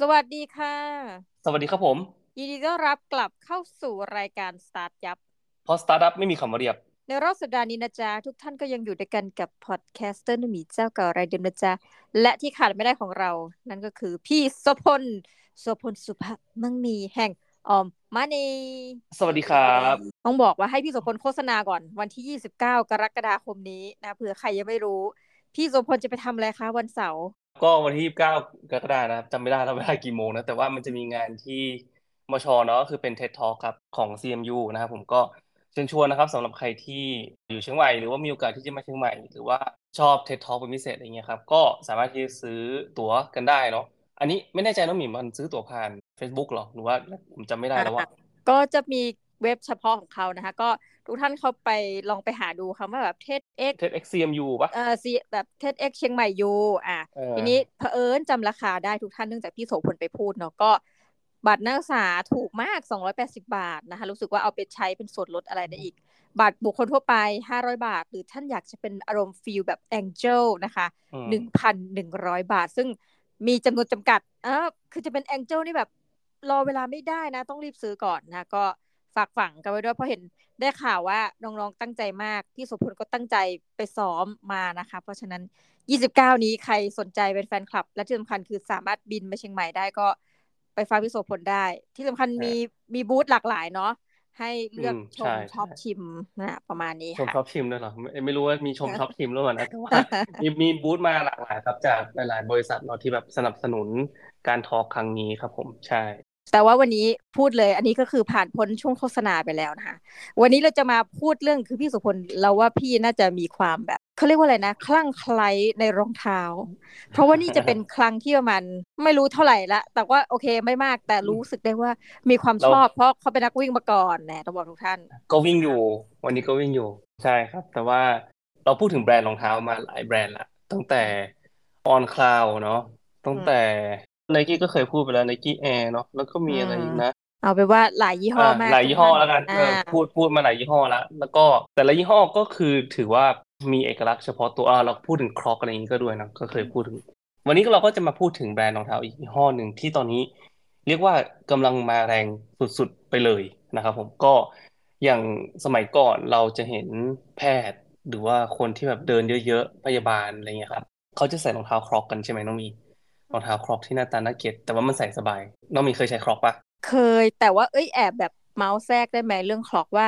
สวัสดีค่ะ สวัสดีครับผม ยินดีต้อนรับกลับเข้าสู่รายการ StartYup เพราะสตาร์ทอัพไม่มีคำว่าเรียบ ในรอบสัปดาห์นี้นะจ๊ะ ทุกท่านก็ยังอยู่ด้วยกันกับ podcaster หนุ่มเจ้าเก่ารายเดิมนะจ๊ะ และที่ขาดไม่ได้ของเรา นั่นก็คือพี่โสพลโสพลสุภาพมั่งมีแห่งออมมานีสวัสดีครับ ต้องบอกว่าให้พี่โสพลโฆษณาก่อนวันที่ 29 กรกฎาคมนี้นะเผื่อใครยังไม่รู้ พี่โสพลจะไปทำอะไรคะวันเสาร์ ก็วันที่29กรกฎาคมนะครับจำไม่ได้แล้วเวลากี่โมงนะ แต่ว่ามันจะมีงานที่มชเนาะคือเป็น TED Talk ครับของ CMU นะครับผมก็เชิญชวนนะครับสำหรับใครที่อยู่เชียงใหม่หรือว่ามีโอกาสที่จะมาเชียงใหม่ หรือว่าชอบ TED Talk เป็นพิเศษอะไรเงี้ยครับก็สามารถที่จะซื้อตั๋วกันได้เนาะอันนี้ไม่แน่ใจน้องหมีมันซื้อตั๋วผ่าน Facebook หรอหรือว่าผมจำไม่ได้แล้วว่าก็จะมีเว็บเฉพาะของเขานะคะ ก็ ทุกท่านเข้าไปลองไปหาดูคำว่าแบบเทสเอ็ก TEDx CMU ปะเอ่อซีแบบ TEDx เชียงใหม่ U อะเออทีนี้เผอิญจำราคาได้ทุกท่านเนื่องจากพี่โสพลไปพูดเนาะก็บัตรนักศึกษาถูกมาก 280 บาทนะคะ รู้สึกว่าเอาไปใช้เป็นส่วนลดอะไรได้อีก บัตรบุคคลทั่วไป 500 บาท หรือท่านอยากจะเป็นอารมณ์ feel แบบ angel นะคะอืมหนึ่งพันหนึ่งร้อยบาท ซึ่งมีจำนวนจำกัด เออคือจะเป็น angel นี่แบบรอเวลาไม่ได้นะ ต้องรีบซื้อก่อนนะ ก็ ฝากฝังกันไว้ด้วยเพราะเห็นได้ข่าวว่าน้องๆตั้งใจมากพี่โสพลก็ตั้งใจไปซ้อมมานะคะ เพราะฉะนั้น 29 นี้ใครสนใจเป็นแฟนคลับ และที่สำคัญคือสามารถบินมาเชียงใหม่ได้ก็ไปฟังพี่โสพลได้ ที่สำคัญมีมีบูธหลากหลายเนาะให้เลือกอืมชใช่มชอบใช่ชิมนะประมาณนี้ชมค่ะชอบชิมด้วยเหรอไม่ไม่รู้ว่ามีชมชอบชิมหรือเปล่านะแต่ว่ามีมีบูธมาหลากหลายครับจากหลายๆบริษัทเนาะที่แบบสนับสนุนการทอล์คครั้งนี้ครับผมใช่ แต่ว่าวันนี้พูดเลยอันนี้ก็คือผ่านพ้นช่วงโฆษณาไปแล้วนะคะวันนี้เราจะมาพูดเรื่องคือพี่สุพลเราว่าพี่น่าจะมีความแบบเขาเรียกว่าอะไรนะคลั่งไคล้ในรองเท้า เพราะว่านี่จะเป็นครั้งที่ประมาณไม่รู้เท่าไหร่ละแต่ว่าโอเคไม่มากแต่รู้สึกได้ว่ามีความเราชอบ เพราะเขาเป็นนักวิ่งมาก่อนแนะต้องบอกทุกท่าน ก็วิ่งอยู่ วันนี้ก็วิ่งอยู่ใช่ครับ แต่ว่าเราพูดถึงแบรนด์รองเท้ามาหลายแบรนด์ละตั้งแต่ On Cloud เนาะตั้งแต่ Nike ก็เคยพูดไปแล้ว Nike Air เนาะแล้วก็มีอะไรอีกนะเอาไปนว่าหลายยี่ห้ออ่ามากหลายยี่ห้อแล้วกันอ่าเออพูดพูดมาหลายยี่ห้อแล้วแล้วก็แต่ละยี่ห้อก็คือถือว่ามีเอกลักษณ์เฉพาะตัวอ่าเราพูดถึงครอกอะไรอย่างนี้ก็ด้วยนะก็เคยพูดถึง วันนี้เราก็จะมาพูดถึงแบรนด์รองเท้าอีกยี่ห้อหนึ่งที่ตอนนี้ เรียกว่ากำลังมาแรงสุดๆไปเลยนะครับ ผมก็อย่างสมัยก่อนเราจะเห็นแพทย์ หรือว่าคนที่แบบเดินเยอะๆพยาบาลอะไรเงี้ยครับเขาจะใส่รองเท้าครอกกันใช่ไหมน้องมี รองเท้าครอกที่หน้าตาน่าเกลียดแต่ว่ามันใส่สบายน้องมีเคยใช้ครอกปะเคย แต่ว่าเอ้ยแอบแบบเมาส์แทรกได้ไหมเรื่องคล็อกว่า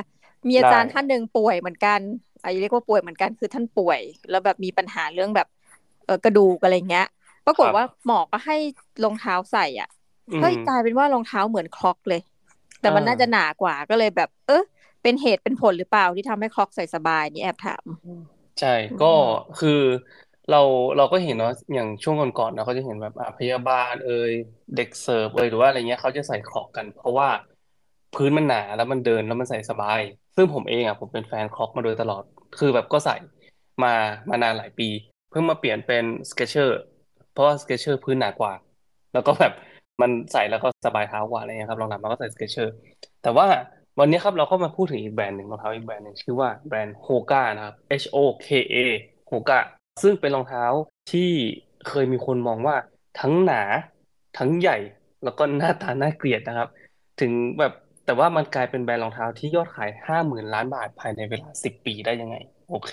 มีอาจารย์ได้ท่านหนึ่งป่วยเหมือนกันอายุเรียกว่าป่วยเหมือนกันคือท่านป่วย แล้วแบบมีปัญหาเรื่องแบบเออกระดูกอะไรเงี้ยปรากฏว่าหมอก็ให้รองเท้าใส่อะอืมเฮ้ยกลายเป็นว่ารองเท้าเหมือนคล็อกเลย แต่มันอ่าน่าจะหนากว่าก็เลยแบบ เออเป็นเหตุเป็นผลหรือเปล่าที่ทำให้ Crocs ใส่สบายนี่แอบถามใช่อืมก็คือ เราเราก็เห็นเนาะอย่างช่วงก่อนๆเราก็จะเห็นแบบอะพยาบาลเอ่ยเด็กเสิร์ฟเอ่ยหรือว่าอะไรเงี้ยเขาจะใส่ Crocs กัน เพราะว่าพื้นมันหนาแล้วมันเดินแล้วมันใส่สบาย ซึ่งผมเองอะผมเป็นแฟน Crocs มาโดยตลอด คือแบบก็ใส่มามานานหลายปี เพิ่งมาเปลี่ยนเป็น Skechers เพราะว่า Skechers พื้นหนากว่า แล้วก็แบบมันใส่แล้วก็สบายเท้ากว่าอะไรเงี้ยครับลองหลังมาก็ใส่ Skechers แต่ว่าวันนี้ครับเราก็มาพูดถึงอีกแบรนด์หนึ่งรองเท้าอีกแบรนด์หนึ่งชื่อว่าแบรนด์ HOKA นะครับ H O K A HOKA ซึ่งเป็นรองเท้าที่เคยมีคนมองว่าทั้งหนาทั้งใหญ่ แล้วก็หน้าตาน่าเกลียดนะครับ ถึงแบบแต่ว่ามันกลายเป็นแบรนด์รองเท้าที่ยอดขายห้าหมื่นล้านบาทภายในเวลาสิบปีได้ยังไง โอเค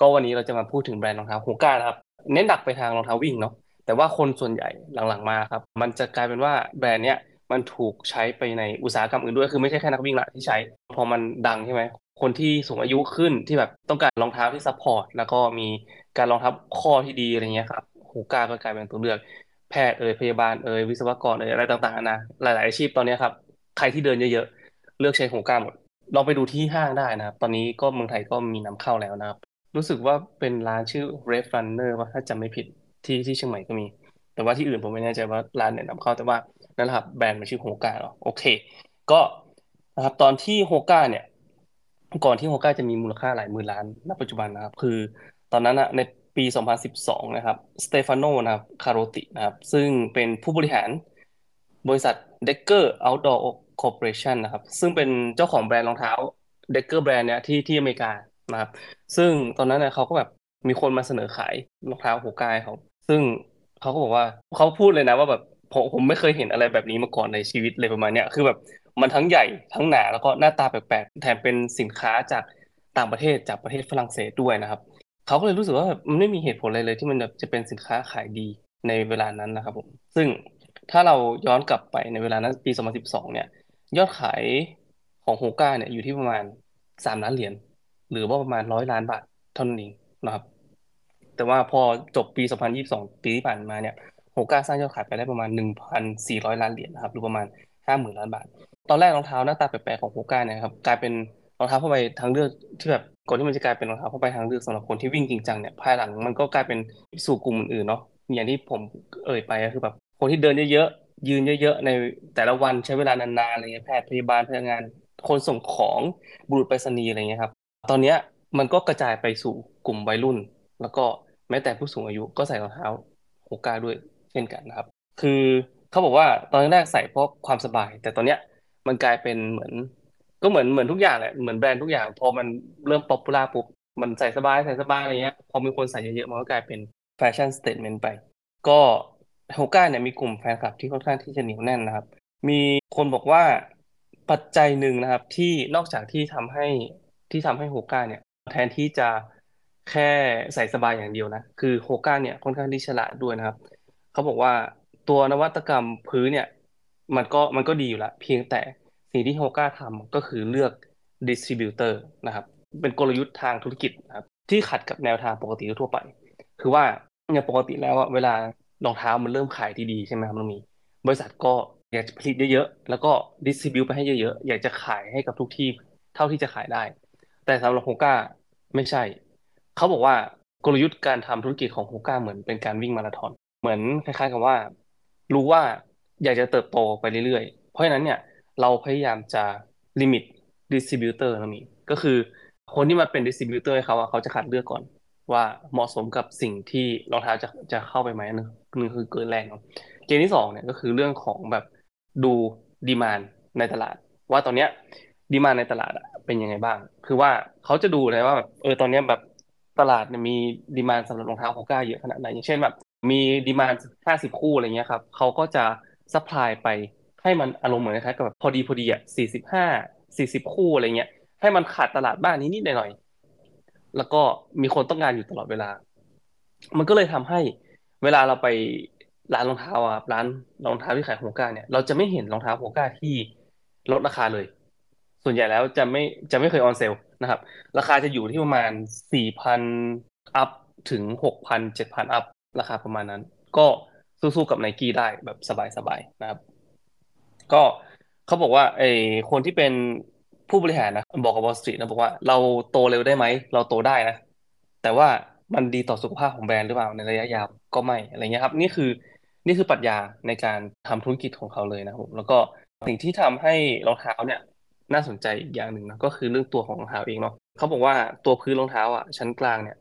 ก็วันนี้เราจะมาพูดถึงแบรนด์รองเท้า HOKA นะครับ เน้นหนักไปทางรองเท้าวิ่งเนาะแต่ว่าคนส่วนใหญ่หลังๆมาครับ มันจะกลายเป็นว่าแบรนด์เนี้ยมันถูกใช้ไปในอุตสาหกรรมอื่นด้วย คือไม่ใช่แค่นักวิ่งละที่ใช้ พอมันดังใช่ไหมคนที่สูงอายุขึ้นที่แบบต้องการรองเท้าที่ support แล้วก็มี การรองเท้าข้อที่ดีอะไรเงี้ยครับ HOKA ก็กลายเป็นตัวเลือก แพทย์เอ่ยพยาบาลเอ่ยวิศวกรเอ่ยอะไรต่างๆนะหลายๆอาชีพตอนนี้ครับ ใครที่เดินเยอะๆ เลือกใช้ HOKA หมดลองไปดูที่ห้างได้นะครับ ตอนนี้ก็เมืองไทยก็มีนำเข้าแล้วนะครับ รู้สึกว่าเป็นร้านชื่อ Red Runner ว่าถ้าจำไม่ผิดที่ที่เชียงใหม่ก็มี แต่ว่าที่อื่นผมไม่แน่ใจว่าร้านไหนนำเข้าแต่ว่านั่นแหละครับแบรนด์มันชื่อโฮก้าเนาะโอเค ก็นะครับตอนที่โฮก้าเนี่ย ก่อนที่โฮก้าจะมีมูลค่าหลายหมื่นล้านณปัจจุบันนะครับ คือ ตอนนั้นนะในปี 2012 นะครับสเตฟานโนนะครับคาโรตินะครับ ซึ่งเป็นผู้บริหารบริษัท Decker Outdoor Corporation นะครับ ซึ่งเป็นเจ้าของแบรนด์รองเท้า Decker แบรนด์เนี่ยที่ที่อเมริกานะครับ ซึ่งตอนนั้นเนี่ยเขาก็แบบมีคนมาเสนอขายรองเท้าโฮก้าให้เขาซึ่งเขาก็บอกว่าเขาพูดเลยนะว่าแบบผมผมไม่เคยเห็นอะไรแบบนี้มาก่อนในชีวิตเลยประมาณเนี้ยคือแบบมันทั้งใหญ่ทั้งหนาแล้วก็หน้าตาแปลกๆแถมเป็นสินค้าจากต่างประเทศจากประเทศฝรั่งเศสด้วยนะครับ เขาก็เลยรู้สึกว่าแบบมันไม่มีเหตุผลอะไรเลยที่มันจะเป็นสินค้าขายดีในเวลานั้นนะครับผม ซึ่งถ้าเราย้อนกลับไปในเวลานั้นปี 2012 เนี่ย ยอดขายของโฮก้าเนี่ยอยู่ที่ประมาณ 3 ล้านเหรียญหรือว่าประมาณร้อยล้านบาทเท่านั้นเองนะครับ แต่ว่าพอจบปี 2022 ปีที่ผ่านมาเนี่ยโฮก้าสร้างยอดขายไปได้ประมาณ 1,400 ล้านเหรียญนะครับหรือประมาณ 50,000 ล้านบาท ตอนแรกรองเท้าหน้าตาแปลกๆของโฮก้าเนี่ยครับกลายเป็นรองเท้าผ้าใบทางเลือกที่แบบ ก่อนที่มันจะกลายเป็นรองเท้าผ้าใบทางเลือกสำหรับคนที่วิ่งจริงจังเนี่ยภายหลังมันก็กลายเป็นสู่กลุ่มอื่นๆเนาะอย่างที่ผมเอ่ยไปก็คือแบบคนที่เดินเยอะๆยืนเยอะๆในแต่ละวันใช้เวลานานๆอะไรเงี้ยแพทย์พยาบาลพนักงาน คนส่งของบุรุษไปรษณีย์อะไรเงี้ยครับ ตอนเนี้ยมันก็กระจายไปสู่กลุ่มวัยรุ่น แล้วก็แม้แต่ผู้สูงอายุก็ใส่รองเท้าโฮก้าด้วยเช่นกันนะครับ คือเขาบอกว่าตอนแรกใส่เพราะความสบาย แต่ตอนเนี้ยมันกลายเป็นเหมือน ก็เหมือนเหมือนทุกอย่างแหละเหมือนแบรนด์ทุกอย่าง พอมันเริ่ม popular ปุ๊บมันใส่สบายใส่สบายอะไรเงี้ยพอมีคนใส่เยอะๆมันก็กลายเป็น fashion statement ไป ก็ HOKA เนี่ยมีกลุ่มแฟนคลับที่ค่อนข้างที่จะเหนียวแน่นนะครับ มีคนบอกว่าปัจจัยหนึ่งนะครับ ที่นอกจากที่ทำให้ที่ทำให้ HOKA เนี่ย แทนที่จะแค่ใส่สบายอย่างเดียวนะ คือ HOKA เนี่ยค่อนข้างที่ฉลาดด้วยนะครับ เขาบอกว่าตัวนวัตกรรมพื้นเนี่ย มันก็มันก็ดีอยู่ละเพียงแต่ สิ่งที่ HOKA ทำก็คือเลือก distributor นะครับ เป็นกลยุทธ์ทางธุรกิจนะครับที่ขัดกับแนวทางปกติทั่วไป คือว่าเนี่ยปกติแล้วเวลารองเท้ามันเริ่มขายดีๆใช่ไหมครับมันมี บริษัทก็อยากจะผลิตเยอะๆ แล้วก็ distribute ไปให้เยอะๆ อยากจะขายให้กับทุกที่เท่าที่จะขายได้ แต่สำหรับ HOKA ไม่ใช่ เขาบอกว่ากลยุทธ์การทำธุรกิจของ HOKA เหมือนเป็นการวิ่งมาราธอน เหมือนคล้ายๆ กับว่า รู้ว่าอยากจะเติบโตไปเรื่อยๆ เพราะฉะนั้นเนี่ย เราพยายามจะ limit distributor นะมีก็คือคนที่มาเป็น distributor เขาเขาจะคัดเลือกก่อน ว่าเหมาะสมกับสิ่งที่รองเท้าจะจะเข้าไปไหมนึงนึงคือเกณฑ์แรกเนาะเกณฑ์ที่สองเนี่ยก็คือเรื่องของแบบดู demand ในตลาด ว่าตอนเนี้ย demand ในตลาดเป็นยังไงบ้าง คือว่าเขาจะดูเลยว่าแบบเออตอนเนี้ยแบบตลาดเนี่ยมีdemand สำหรับรองเท้า HOKA เยอะขนาดไหนอย่างเช่นแบบมี demand ห้าสิบคู่อะไรเงี้ยครับเขาก็จะ supply ไป ให้มันอารมณ์เหมือนคล้ายกับแบบพอดีพอดีอะสี่สิบห้าสี่สิบคู่อะไรเงี้ย ให้มันขาดตลาดบ้านนี้นิดหน่อยแล้วก็มีคนต้องการอยู่ตลอดเวลา มันก็เลยทำให้เวลาเราไปร้านรองเท้าอะร้านรองเท้าที่ขาย HOKA เนี่ย เราจะไม่เห็นรองเท้า HOKA ที่ลดราคาเลย ส่วนใหญ่แล้วจะไม่จะไม่เคย on sale นะครับ ราคาจะอยู่ที่ประมาณสี่พัน up ถึงหกพันเจ็ดพัน up ราคาประมาณนั้น ก็สู้ๆกับไนกี้ได้แบบสบายๆนะครับ ก็เขาบอกว่าไอ้คนที่เป็นผู้บริหารนะบอกกับ Wall Street นะบอกว่าเราโตเร็วได้ไหมเราโตได้นะ แต่ว่ามันดีต่อสุขภาพของแบรนด์หรือเปล่าในระยะยาวก็ไม่อะไรเงี้ยครับ นี่คือนี่คือปรัชญาในการทำธุรกิจของเขาเลยนะครับ แล้วก็สิ่งที่ทำให้รองเท้าเนี่ยน่าสนใจอีกอย่างหนึ่งนะก็คือเรื่องตัวของรองเท้าเองเนาะเขาบอกว่าตัวพื้นรองเท้าอะชั้นกลางเนี่ย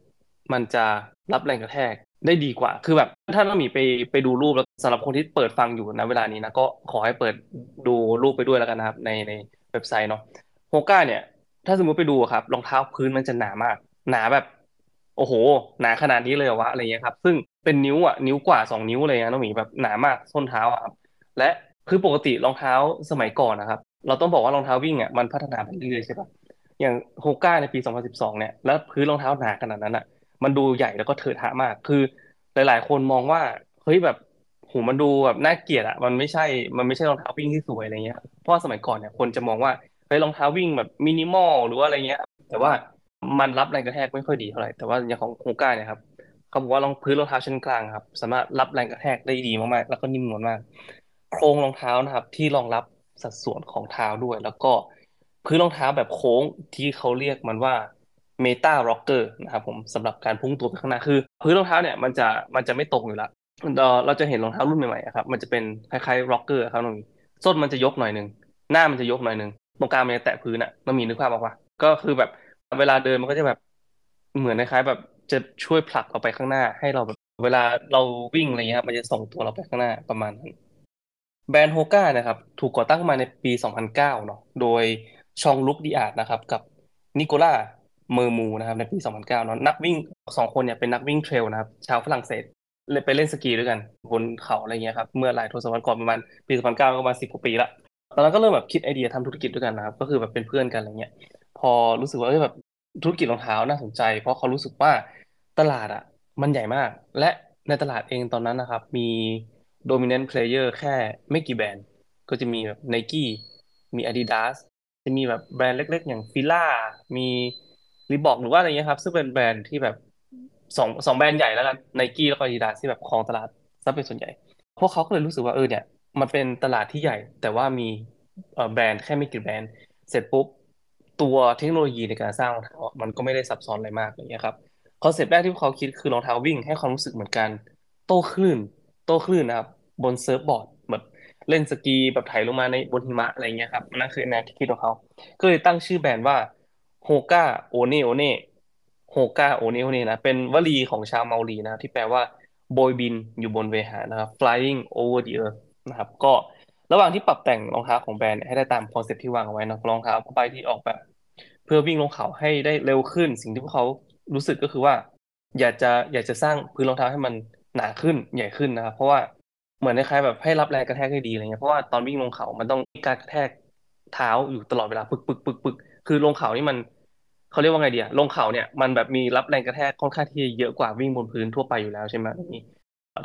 มันจะรับแรงกระแทก ได้ดีกว่า คือแบบถ้าเรามีไปไปดูรูปแล้วสำหรับคนที่เปิดฟังอยู่นะเวลานี้นะก็ขอให้เปิดดูรูปไปด้วยแล้วกันนะครับในในเว็บไซต์เนาะโฮก้าเนี่ย ถ้าสมมติไปดูครับรองเท้าพื้นมันจะหนามาก หนาแบบ โอ้โห หนาขนาดนี้เลยวะอะไรเงี้ยครับ ซึ่งเป็นนิ้วอะนิ้วกว่าสองนิ้วเลยนะน้องหมีแบบหนามากส้นเท้าอะครับและคือปกติรองเท้าสมัยก่อนนะครับ เราต้องบอกว่ารองเท้าวิ่งอะมันพัฒนาไปเรื่อยๆใช่ปะอย่างโฮก้าในปี 2012 เนี่ย แล้วพื้นรองเท้าหนาขนาดนั้นอะ มันดูใหญ่แล้วก็เถิดหามาก คือ หลาย ๆ คนมองว่าเฮ้ยแบบโหมันดูแบบน่าเกลียดอะมันไม่ใช่ มันไม่ใช่รองเท้าวิ่งที่สวยอะไรเงี้ย เพราะสมัยก่อนเนี่ยคนจะมองว่าเฮ้ยรองเท้าวิ่งแบบมินิมอลหรือว่าอะไรเงี้ย แต่ว่ามันรับแรงกระแทกไม่ค่อยดีเท่าไหร่ แต่ว่าอย่างของโฮก้าเนี่ยครับเขาบอกว่ารองพื้นรองเท้าชั้นกลางครับ สามารถรับแรงกระแทกได้ดีมากๆ แล้วก็นิ่มนวลมาก โครงรองเท้านะครับที่รองรับสัดส่วนของเท้าด้วย แล้วก็พื้นรองเท้าแบบโค้งที่เขาเรียกมันว่า Meta-Rocker นะครับผมสำหรับการพุ่งตัวไปข้างหน้าคือ พื้นรองเท้าเนี่ยมันจะมันจะไม่ตรงอยู่ละเราเราจะเห็นรองเท้ารุ่นใหม่ๆครับมันจะเป็นคล้ายๆ rocker ครับน้องมีส้นมันจะยกหน่อยหนึ่งหน้ามันจะยกหน่อยหนึ่งตรงกลางมันจะแตะพื้นอะน้องมีนึกภาพออกปะก็คือแบบเวลาเดินมันก็จะแบบเหมือนคล้ายๆแบบจะช่วยผลักเราไปข้างหน้า ให้เราแบบเวลาเราวิ่งอะไรเงี้ยมันจะส่งตัวเราไปข้างหน้าประมาณนั้นแบรนด์ HOKA นะครับถูกก่อตั้งมาในปี 2009 เนาะโดย Jean-Luc Diard นะครับกับ Nicolas Mermoud นะครับในปี 2009เนาะนักวิ่งสองคนเนี่ยเป็นนักวิ่ง trail นะครับชาวฝรั่งเศสเลยไปเล่นสกีด้วยกันบนเขาอะไรเงี้ยครับเมื่อหลายทศวรรษก่อนประมาณปีสองพันเก้าก็ประมาณสิบกว่าปีละตอนนั้นก็เริ่มแบบคิดไอเดียทำธุรกิจด้วยกันนะครับก็คือแบบเป็นเพื่อนกันอะไรเงี้ยพอรู้สึกว่าเอ้ยแบบธุรกิจรองเท้าน่าสนใจ เพราะเขารู้สึกว่าตลาดอะมันใหญ่มาก และในตลาดเองตอนนั้นนะครับมี dominant player แค่ไม่กี่แบรนด์ ก็จะมีแบบ Nike มี Adidas จะมีแบบแบรนด์เล็ก ๆ อย่างฟิล่ามี รีบอกหรือว่าอะไรเงี้ยครับ ซึ่งเป็นแบรนด์ที่แบบสองสองแบรนด์ใหญ่แล้วกันไนกี้แล้วก็ Adidas ที่แบบครองตลาดซะเป็นส่วนใหญ่ พวกเขาก็เลยรู้สึกว่าเออเนี่ย มันเป็นตลาดที่ใหญ่ แต่ว่ามีแบรนด์แค่ไม่กี่แบรนด์ เสร็จปุ๊บตัวเทคโนโลยีในการสร้างรองเท้ามันก็ไม่ได้ซับซ้อนอะไรมากอย่างเงี้ยครับ concept แรกที่พวกเขาคิดคือรองเท้าวิ่งให้ความรู้สึกเหมือนกัน โต้คลื่น โต้คลื่นนะครับ บน surfboard แบบเล่นสกีแบบไถลงมาในบนหิมะอะไรเงี้ยครับนั่นคือแนวที่คิดของเขาก็เลยตั้งชื่อแบรนด์ว่า HOKA ONE ONE HOKA ONE ONE นะเป็นวลีของชาวเมารีนะที่แปลว่าโบยบินอยู่บนเวหานะครับ flying over the earth นะครับ ก็ระหว่างที่ปรับแต่งรองเท้าของแบรนด์ให้ได้ตาม concept ที่วางเอาไว้นะรองเท้าผ้าใบที่ออกแบบ เพื่อวิ่งลงเขาให้ได้เร็วขึ้น สิ่งที่พวกเขารู้สึกก็คือว่า อยากจะอยากจะสร้างพื้นรองเท้าให้มันหนาขึ้นใหญ่ขึ้นนะครับ เพราะว่าเหมือนคล้ายๆแบบให้รับแรงกระแทกได้ดีอะไรเงี้ยเพราะว่าตอนวิ่งลงเขา มันต้องมีการกระแทกเท้าอยู่ตลอดเวลาปึกปึกปึกปึกคือลงเขานี่มัน เขาเรียกว่าไงเดีอะลงเขาเนี่ยมันแบบมีรับแรงกระแทกค่อนข้างที่จะเยอะกว่าวิ่งบนพื้นทั่วไปอยู่แล้วใช่ไหมนี่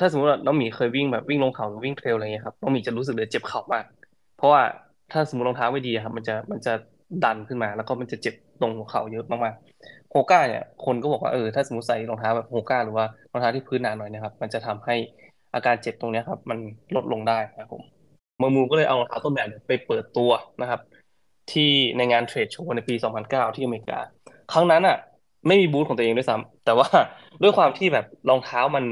ถ้าสมมติว่าน้องหมีเคยวิ่งแบบวิ่งลงเขาหรือวิ่งเทรลอะไรเงี้ยครับน้องหมีจะรู้สึกเลยเจ็บเข่ามาก เพราะว่าถ้าสมมติรองเท้าไม่ดีครับ มันจะมันจะดันขึ้นมา แล้วก็มันจะเจ็บตรงหัวเข่าเยอะมากๆโฮก้าเนี่ยคนก็บอกว่าเออถ้าสมมติใส่รองเท้าแบบโฮก้าหรือว่ารองเท้าที่พื้นหนาหน่อยนะครับ มันจะทำให้อาการเจ็บตรงนี้ครับ มันลดลงได้นะครับผมมอมูก็เลยเอารองเท้าต้นแบบไปเปิดตัวนะครับ ที่ในงานเทรดโชว์ในปี 2009 ที่อเมริกา ครั้งนั้นอะ ไม่มีบูธของตัวเองด้วยซ้ำแต่ว่าด้วยความที่แบบรองเท้ามัน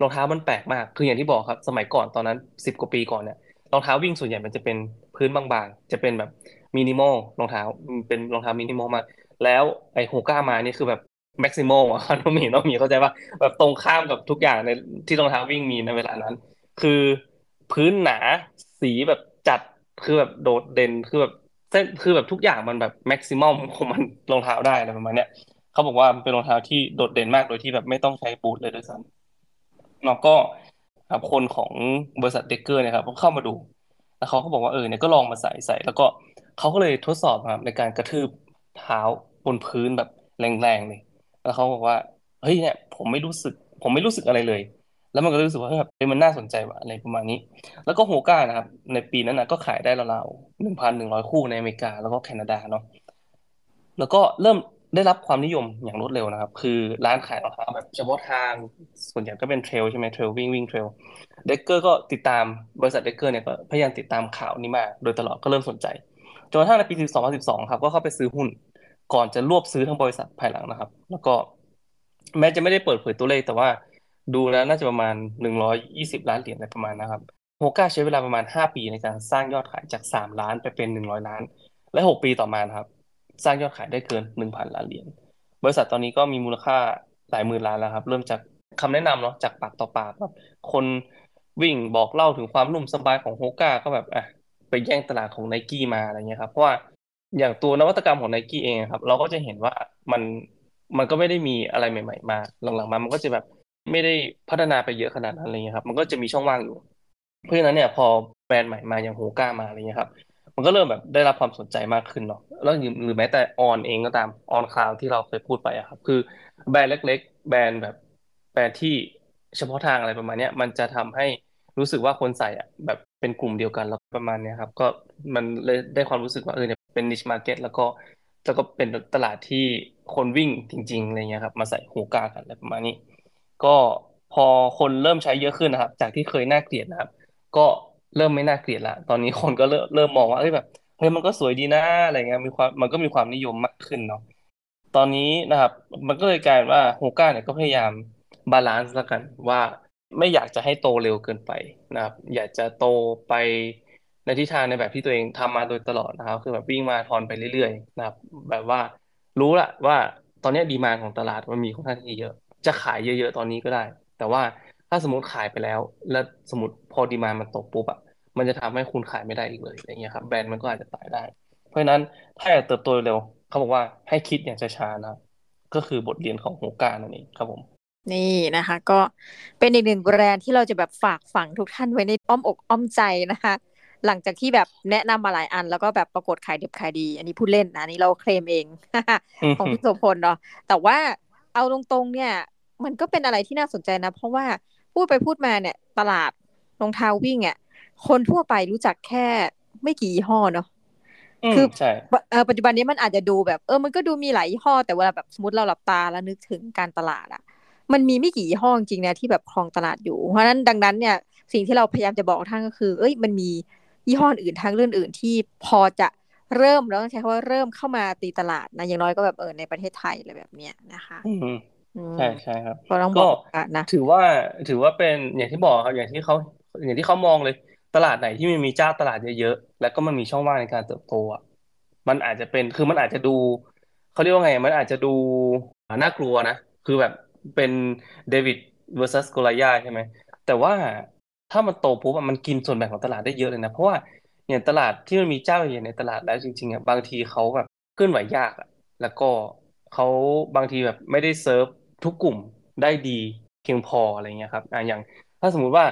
รองเท้ามันแปลกมาก คืออย่างที่บอกครับ สมัยก่อนตอนนั้นสิบกว่าปีก่อนเนี่ยรองเท้าวิ่งส่วนใหญ่มันจะเป็นพื้นบางๆ จะเป็นแบบมินิมอลรองเท้าเป็นรองเท้ามินิมอลมาก แล้วไอ้โฮก้ามานี่คือแบบแม็กซิมอลอะน้องมีน้องมีเข้าใจว่าแบบตรงข้ามกับทุกอย่างในที่รองเท้าวิ่งมีในเวลานั้น คือพื้นหนาสีแบบจัดคือแบบโดดเด่นคือแบบ คือแบบทุกอย่างมันแบบแม็กซิมอลของมันรองเท้าได้อะไรประมาณเนี้ยเขาบอกว่ามันเป็นรองเท้าที่โดดเด่นมากโดยที่แบบไม่ต้องใช้บูทเลยด้วยซ้ำแล้วก็ครับคนของบริษัทเดกเกอร์เนี่ยครับเขาเข้ามาดูแล้วเขาก็บอกว่าเออเนี่ยก็ลองมาใส่ใส่แล้วก็เขาก็เลยทดสอบครับในการกระทืบเท้าบนพื้นแบบแรงๆเลยแล้วเขาบอกว่าเฮ้ยเนี่ยผมไม่รู้สึก ผมไม่รู้สึกอะไรเลย แล้วมันก็รู้สึกว่าแบบเฮ้ยมันน่าสนใจว่ะอะไรประมาณนี้ แล้วก็ HOKA นะครับ ในปีนั้นนะก็ขายได้ราวๆหนึ่งพันหนึ่งร้อยคู่ในอเมริกา แล้วก็แคนาดาเนาะแล้วก็เริ่มได้รับความนิยมอย่างรวดเร็วนะครับ คือร้านขายรองเท้าแบบเฉพาะทางส่วนใหญ่ก็เป็น trail ใช่ไหม trail วิ่งวิ่ง trail Deckers ก็ติดตามบริษัท Deckers เนี่ยก็พยายามติดตามข่าวนี้มาโดยตลอดก็เริ่มสนใจจนกระทั่งในปี 2012 ครับ ก็เข้าไปซื้อหุ้น ก่อนจะรวบซื้อทั้งบริษัทภายหลังนะครับ แล้วก็แม้จะไม่ได้เปิดเผยตัวเลขแต่ว่า ดูแล้วน่าจะประมาณหนึ่งร้อยยี่สิบล้านเหรียญอะไรประมาณนะครับโฮก้าใช้เวลาประมาณห้าปีในการสร้างยอดขายจากสามล้านไปเป็นหนึ่งร้อยล้าน และหกปีต่อมาครับ สร้างยอดขายได้เกินหนึ่งพันล้านเหรียญบริษัทตอนนี้ก็มีมูลค่าหลายหมื่นล้านแล้วครับ เริ่มจากคำแนะนำเนาะจากปากต่อปากแบบคนวิ่งบอกเล่าถึงความนุ่มสบายของโฮก้าก็แบบอะไปแย่งตลาดของไนกี้มาอะไรเงี้ยครับเพราะว่าอย่างตัวนวัตกรรมของไนกี้เองครับ เราก็จะเห็นว่ามันมันก็ไม่ได้มีอะไรใหม่ ๆ มาหลังๆมามันก็จะแบบ ไม่ได้พัฒนาไปเยอะขนาดนั้นอะไรเงี้ยครับ มันก็จะมีช่องว่างอยู่ เพราะฉะนั้นเนี่ยพอแบรนด์ใหม่มาอย่างโฮก้ามาอะไรเงี้ยครับ มันก็เริ่มแบบได้รับความสนใจมากขึ้นเนาะแล้วหรือแม้แต่ออนเองก็ตามออนคลาวที่เราเคยพูดไปอะครับ คือแบรนด์เล็ก ๆ แบรนด์แบบแบรนด์ที่เฉพาะทางอะไรประมาณเนี้ยมันจะทำให้รู้สึกว่าคนใส่อะแบบเป็นกลุ่มเดียวกันแล้วประมาณเนี้ยครับ ก็มันเลยได้ความรู้สึกว่าเออเนี่ยเป็น niche market แล้วก็แล้วก็เป็นตลาดที่คนวิ่งจริงๆอะไรเงี้ยครับ มาใส่ HOKA กันอะไรประมาณนี้ ก็พอคนเริ่มใช้เยอะขึ้นนะครับ จากที่เคยน่าเกลียดนะครับ ก็เริ่มไม่น่าเกลียดละตอนนี้คนก็เริ่มเริ่มมองว่าเอ้ยแบบเฮ้ยมันก็สวยดีนะอะไรเงี้ยมีความมันก็มีความนิยมมากขึ้นเนาะตอนนี้นะครับ มันก็เลยกลายว่า HOKA เนี่ยก็พยายาม balance แล้วกันว่าไม่อยากจะให้โตเร็วเกินไปนะครับ อยากจะโตไปในทิศทางในแบบที่ตัวเองทำมาโดยตลอดนะครับ คือแบบวิ่งมาทอนไปเรื่อยๆนะครับ แบบว่ารู้ละว่าตอนนี้ demand ของตลาดมันมีค่อนข้างที่เยอะ จะขายเยอะ ๆ ตอนนี้ก็ได้ แต่ว่าถ้าสมมติขายไปแล้ว แล้วสมมติพอ demand มันตกปุ๊บอะมันจะทำให้คุณขายไม่ได้อีกเลยอย่างเงี้ยครับแบรนด์มันก็อาจจะตายได้ เพราะฉะนั้นถ้าอยากเติบโตเร็วเขาบอกว่าให้คิดอย่างช้าๆนะครับก็คือบทเรียนของโฮก้านั่นเองครับผม นี่นะคะ ก็เป็นอีกหนึ่งแบรนด์ที่เราจะแบบฝากฝังทุกท่านไว้ในอ้อมอกอ้อมใจนะคะ หลังจากที่แบบแนะนำมาหลายอัน แล้วก็แบบปรากฏขายดิบขายดี อันนี้พูดเล่นนะนี่เราเคลมเองของพี่โสพลเนาะแต่ว่าเอาตรงๆเนี่ย มันก็เป็นอะไรที่น่าสนใจนะ เพราะว่าพูดไปพูดมาเนี่ย ตลาดรองเท้าวิ่งอะคนทั่วไปรู้จักแค่ไม่กี่ยี่ห้อเนาะคือปัจจุบันนี้มันอาจจะดูแบบเออมันก็ดูมีหลายยี่ห้อ แต่เวลาแบบสมมติเราหลับตาแล้วนึกถึงการตลาดอะมันมีไม่กี่ยี่ห้อจริงนะที่แบบครองตลาดอยู่ เพราะฉะนั้นดังนั้นเนี่ยสิ่งที่เราพยายามจะบอกท่านก็คือ เอ้ยมันมียี่ห้ออื่นทางเรื่องอื่นที่พอจะเริ่มแล้วต้องใช้คำว่าเริ่มเข้ามาตีตลาดนะอย่างน้อยก็แบบเออในประเทศไทยอะไรแบบเนี้ยนะคะ ใช่ใช่ครับ ก็ต้องบอกนะถือว่าถือว่าเป็นอย่างที่บอกครับอย่างที่เขาอย่างที่เขามองเลย ตลาดไหนที่มันมีเจ้าตลาดเยอะๆแล้วก็มันมีช่องว่างในการเติบโตอะมันอาจจะเป็นคือมันอาจจะดูเขาเรียกว่าไง มันอาจจะดูน่ากลัวนะคือแบบเป็นเดวิด versus โกลาย่าใช่ไหมแต่ว่าถ้ามันโตปุ๊บมันกินส่วนแบ่งของตลาดได้เยอะเลยนะ เพราะว่าอย่างตลาดที่มันมีเจ้าใหญ่ในตลาดแล้วจริงๆอะบางทีเขาแบบเคลื่อนไหวยากอะแล้วก็เขาบางทีแบบไม่ได้เซิร์ฟ ทุกกลุ่มได้ดีเพียงพออะไรเงี้ยครับอ่าอย่างถ้าสมมุติว่า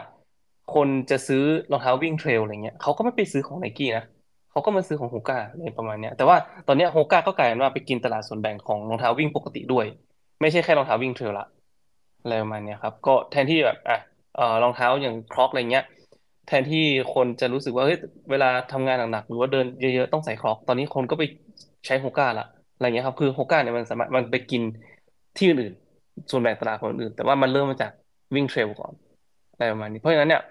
คนจะซื้อรองเท้าวิ่งเทรลอะไรเงี้ยเขาก็ไม่ไปซื้อของไนกี้นะเขาก็มาซื้อของโฮก้าอะไรประมาณเนี้ยแต่ว่าตอนนี้โฮก้าก็กลายเป็นว่าไปกินตลาดส่วนแบ่งของรองเท้าวิ่งปกติด้วย ไม่ใช่แค่รองเท้าวิ่งเทรลละอะไรประมาณเนี้ยครับ ก็แทนที่แบบอะเอ่อรองเท้าอย่างครอกอะไรเงี้ย แทนที่คนจะรู้สึกว่าเฮ้ยเวลาทำงานหนักๆหรือว่าเดินเยอะๆต้องใส่ Crocs ตอนนี้คนก็ไปใช้ HOKA ละอะไรเงี้ยครับคือ HOKA เนี่ยมันสามารถมันไปกินที่อื่น ส่วนแบ่งตลาดคนอื่น แต่ว่ามันเริ่มมาจากวิ่ง trail ก่อนอะไรประมาณนี้เพราะฉะนั้นเนี่ย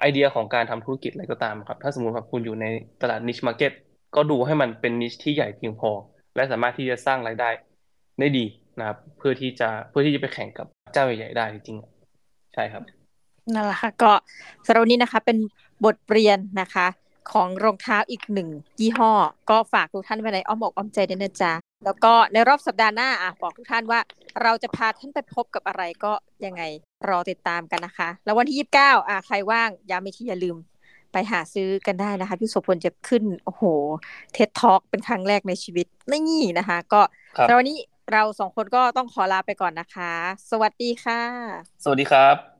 ไอเดียของการทำธุรกิจอะไรก็ตามครับ ถ้าสมมติว่าคุณอยู่ในตลาด niche market ก็ดูให้มันเป็น niche ที่ใหญ่เพียงพอ และสามารถที่จะสร้างรายได้ได้ดีนะครับเพื่อที่จะเพื่อที่จะไปแข่งกับเจ้าใหญ่ๆได้จริงๆใช่ครับนั่นแหละค่ะก็สำหรับนี้นะคะเป็นบทเรียนนะคะ ของรองเท้าอีกหนึ่งยี่ห้อ ก็ฝากทุกท่านไว้ในอ้อมอกอ้อมใจด้วยนะจ๊ะแล้วก็ในรอบสัปดาห์หน้าอะบอกทุกท่านว่า เราจะพาท่านไปพบกับอะไรก็ยังไงรอติดตามกันนะคะ แล้ววันที่ยี่สิบเก้าอะใครว่างย้ำไม่ที่อย่าลืมไปหาซื้อกันได้นะคะ พี่โสพลจะขึ้น โอ้โห เท็ดท็อกเป็นครั้งแรกในชีวิตนี่นะคะ ก็สำหรับวันนี้เราสองคนก็ต้องขอลาไปก่อนนะคะ สวัสดีค่ะ สวัสดีครับ